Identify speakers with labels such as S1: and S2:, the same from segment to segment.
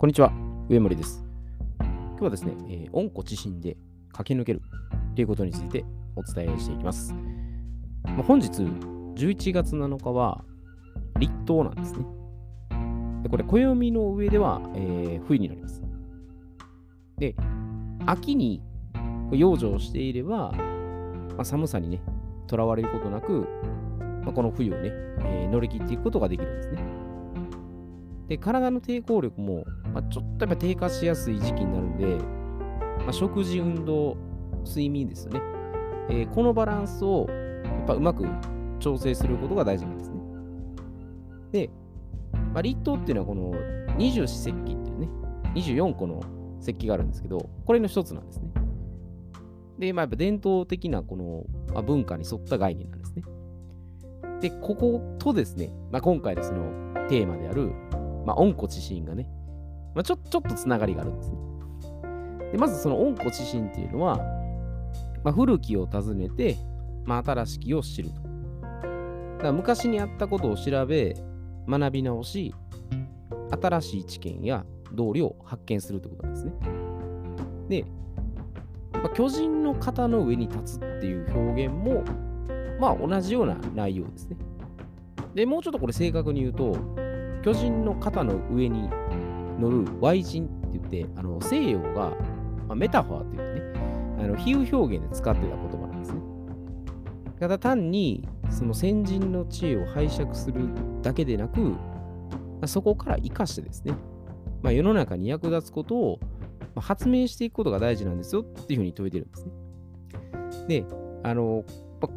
S1: こんにちは、上森です。今日はですね、えー、温故知新で駆け抜けるということについてお伝えしていきます。まあ、本日、11月7日は立冬なんですね。でこれ、暦の上では、えー、冬になります。で、秋に養生していれば、まあ、寒さにね、とらわれることなく、まあ、この冬をね、えー、乗り切っていくことができるんですね。で、体の抵抗力も、まあ、ちょっとやっぱ低下しやすい時期になるんで、まあ、食事、運動、睡眠ですよね。えー、このバランスをやっぱうまく調整することが大事なんですね。で、まあ、立冬っていうのはこの二十四節気っていうね、24個の節気があるんですけど、これの一つなんですね。で、まあ、やっぱ伝統的なこの、まあ、文化に沿った概念なんですね。で、こことですね、まあ、今回でそのテーマである、まあ、温故知新がね、まあ、ちょちょっとつながりがあるんですね。でまずその温故知新っていうのは、まあ、古きを訪ねて、まあ、新しきを知ると。だから昔にあったことを調べ、学び直し、新しい知見や道理を発見するということなんですね。で、まあ、巨人の肩の上に立つっていう表現も、まあ同じような内容ですね。で、もうちょっとこれ正確に言うと、巨人の肩の上に乗る Y 人って言って、あの西洋が、まあ、メタファーって言ってね、あの比喩表現で使ってた言葉なんですね。ただ単にその先人の知恵を拝借するだけでなく、ま、そこから生かしてですね、まあ、世の中に役立つことを発明していくことが大事なんですよっていうふうに説いてるんですね。で、あの、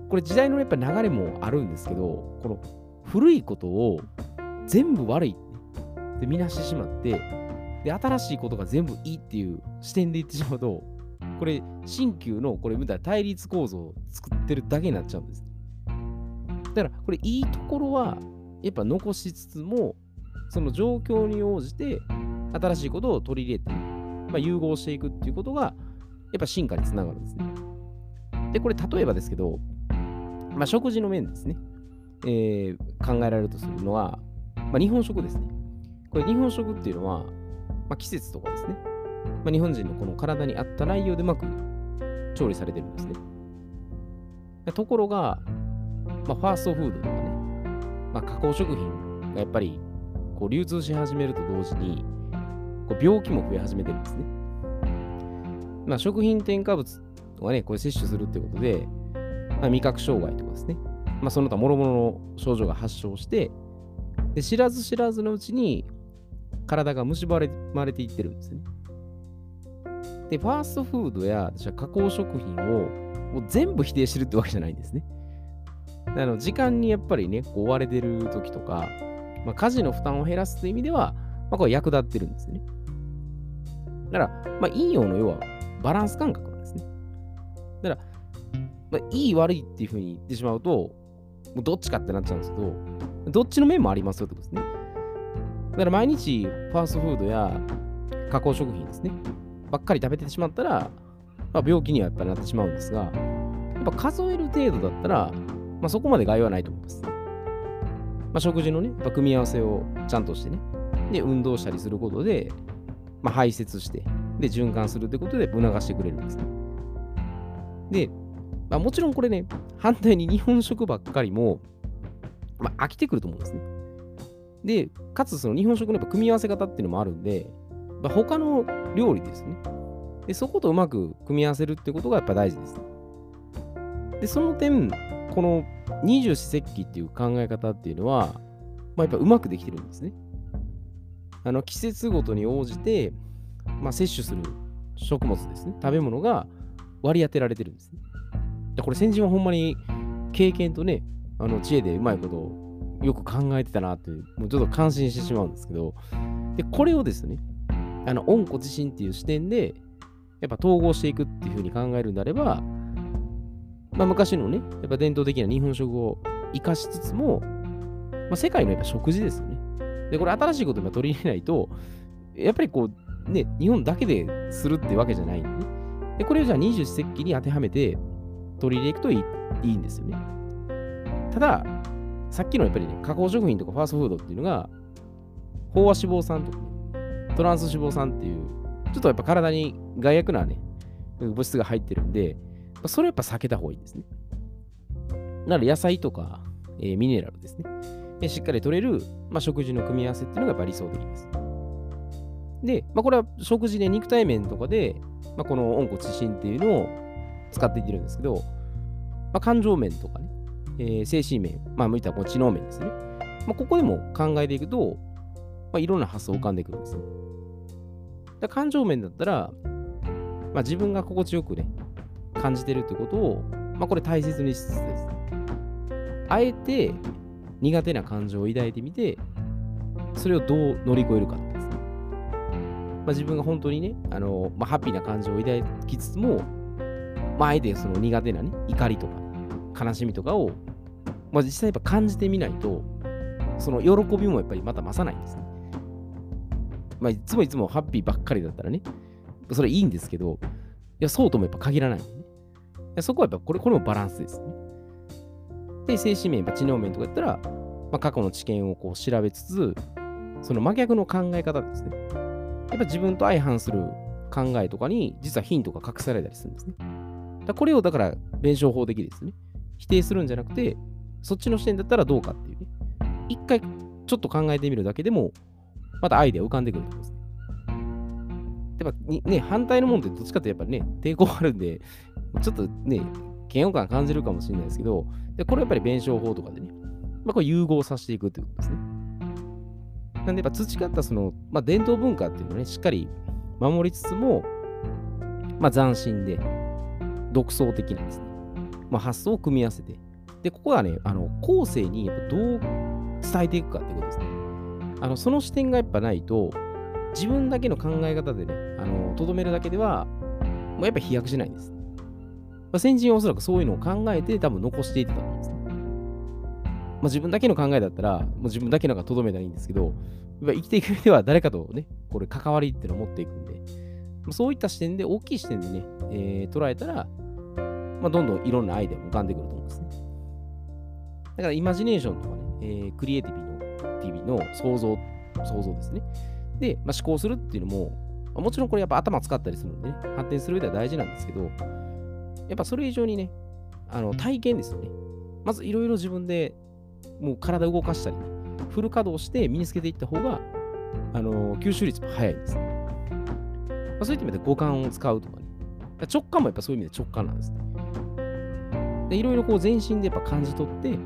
S1: これ時代のやっぱ流れもあるんですけど、この古いことを全部悪いって見なしてしまって、で、新しいことが全部いいっていう視点で言ってしまうと、これ、新旧のこれ見たら対立構造を作ってるだけになっちゃうんです。だから、これいいところはやっぱ残しつつも、その状況に応じて新しいことを取り入れて、まあ、融合していくっていうことが、やっぱ進化につながるんですね。で、これ例えばですけど、まあ、食事の面ですね、えー、考えられるとするのは、まあ、日本食ですね。これ日本食っていうのは、まあ、季節とかですね、まあ、日本人のこの体に合った内容でうまく調理されてるんですね。ところが、まあ、ファーストフードとかね、まあ、加工食品がやっぱりこう流通し始めると同時に、こう病気も増え始めてるんですね。まあ、食品添加物とかね、これ摂取するってことで、まあ、味覚障害とかですね、まあ、その他諸々の症状が発症して、で知らず知らずのうちに体が蝕まれていってるんですね。で、ファーストフードや加工食品をもう全部否定してるってわけじゃないんですね。あの時間にやっぱりね、こう追われてる時とか、まあ、家事の負担を減らすという意味では、まあ、これ役立ってるんですね。だから、まあ、陰陽の要はバランス感覚なんですね。だから、まあ、いい悪いっていうふうに言ってしまうと、もうどっちかってなっちゃうんですけど、どっちの面もありますよってことですね。だから毎日ファーストフードや加工食品ですね、ばっかり食べてしまったら、まあ、病気にはやっぱりなってしまうんですが、やっぱ数える程度だったら、まあ、そこまで害はないと思います。まあ、食事のね、やっぱ組み合わせをちゃんとしてね、で、運動したりすることで、まあ、排泄して、で、循環するということで促してくれるんですね。で、まあ、もちろんこれね、反対に日本食ばっかりも、まあ、飽きてくると思うんですね。で、かつその日本食のやっぱ組み合わせ方っていうのもあるんで、まあ、他の料理ですね。で、そことうまく組み合わせるってことがやっぱ大事です。で、その点、この二十四節気っていう考え方っていうのは、まあ、やっぱうまくできてるんですね。あの季節ごとに応じて、まあ、摂取する食物ですね、食べ物が割り当てられてるんですね。でこれ先人はほんまに経験とね、あの知恵でうまいことをよく考えてたなっていう、もうちょっと感心してしまうんですけど、で、これをですね、あの、温故知新っていう視点で、やっぱ統合していくっていうふうに考えるんであれば、まあ、昔のね、やっぱ伝統的な日本食を生かしつつも、まあ、世界のやっぱ食事ですよね。で、これ新しいことを取り入れないと、やっぱりこう、ね、日本だけでするってわけじゃないんでね。で、これをじゃあ二十四節気に当てはめて取り入れていくといいいいんですよね。ただ、さっきのやっぱりね、加工食品とかファーストフードっていうのが、飽和脂肪酸とか、トランス脂肪酸っていう、ちょっとやっぱ体に害悪なね、物質が入ってるんで、それやっぱ避けた方がいいですね。なので野菜とか、えー、ミネラルですね。しっかり取れる、まあ、食事の組み合わせっていうのがやっぱ理想的です。で、まあ、これは食事で肉体面とかで、まあ、この温故知新っていうのを使っていってるんですけど、まあ、感情面とかね、えー、精神面、まあ、向いたこう知能面ですね。まあ、ここでも考えていくと、まあ、いろんな発想浮かんでくるんですね。だ感情面だったら、まあ、自分が心地よくね、感じてるってことを、まあ、これ大切にしつつです。あえて苦手な感情を抱いてみて、それをどう乗り越えるかですね。まあ、自分が本当にね、あのまあ、ハッピーな感情を抱きつつも、まあ、あえてその苦手なね、怒りとか、悲しみとかを、まあ、実際やっぱ感じてみないと、その喜びもやっぱりまた増さないんですね。まあ、いつもいつもハッピーばっかりだったらね、それいいんですけど、いや、そうともやっぱ限らないね。そこはやっぱこれ、これもバランスですね。で、精神面、やっぱ知能面とかやったら、まあ、過去の知見をこう調べつつ、その真逆の考え方ですね。やっぱ自分と相反する考えとかに、実はヒントが隠されたりするんですね。だこれをだから弁証法的ですね。否定するんじゃなくて、そっちの視点だったらどうかっていうね。一回ちょっと考えてみるだけでも、またアイデア浮かんでくると思うんですね。やっぱね、反対のもんってどっちかってやっぱりね、抵抗あるんで、ちょっとね、嫌悪感感じるかもしれないですけど、でこれやっぱり弁証法とかでね、まあ、これ融合させていくということですね。なんでやっぱ培ったその、まあ、伝統文化っていうのをね、しっかり守りつつも、まあ、斬新で、独創的なんですね、まあ、発想を組み合わせて、で、ここはね、あの後世にやっぱどう伝えていくかってことですね。あのその視点がやっぱないと、自分だけの考え方でね、とどめるだけでは、もうやっぱ飛躍しないんです。まあ、先人はおそらくそういうのを考えて多分残していってたと思うんですね。まあ、自分だけの考えだったら、もう自分だけのがとどめたらいいんですけど、生きていく上では誰かとね、これ関わりっていうのを持っていくんで、そういった視点で、大きい視点でね、えー、捉えたら、まあ、どんどんいろんなアイデアも浮かんでくると思うんですね。だからイマジネーションとかね、えー、クリエイティブの TV の想像、想像ですね。で、まあ、思考するっていうのも、もちろんこれやっぱ頭使ったりするんでね、発展する上では大事なんですけど、やっぱそれ以上にね、あの体験ですよね。まずいろいろ自分でもう体動かしたり、フル稼働して身につけていった方が、あの吸収率も早いですね。まあ、そういった意味で五感を使うとかね。直感もやっぱそういう意味で直感なんですね。でいろいろこう全身でやっぱ感じ取って、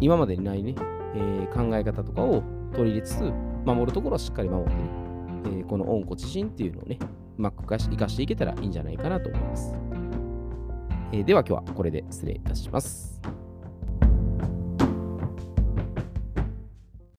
S1: 今までにないね、えー、考え方とかを取り入れつつ、守るところはしっかり守ってね、えー、この温故知新っていうのをね、うまく生かしていけたらいいんじゃないかなと思います。えー、では今日はこれで失礼いたします。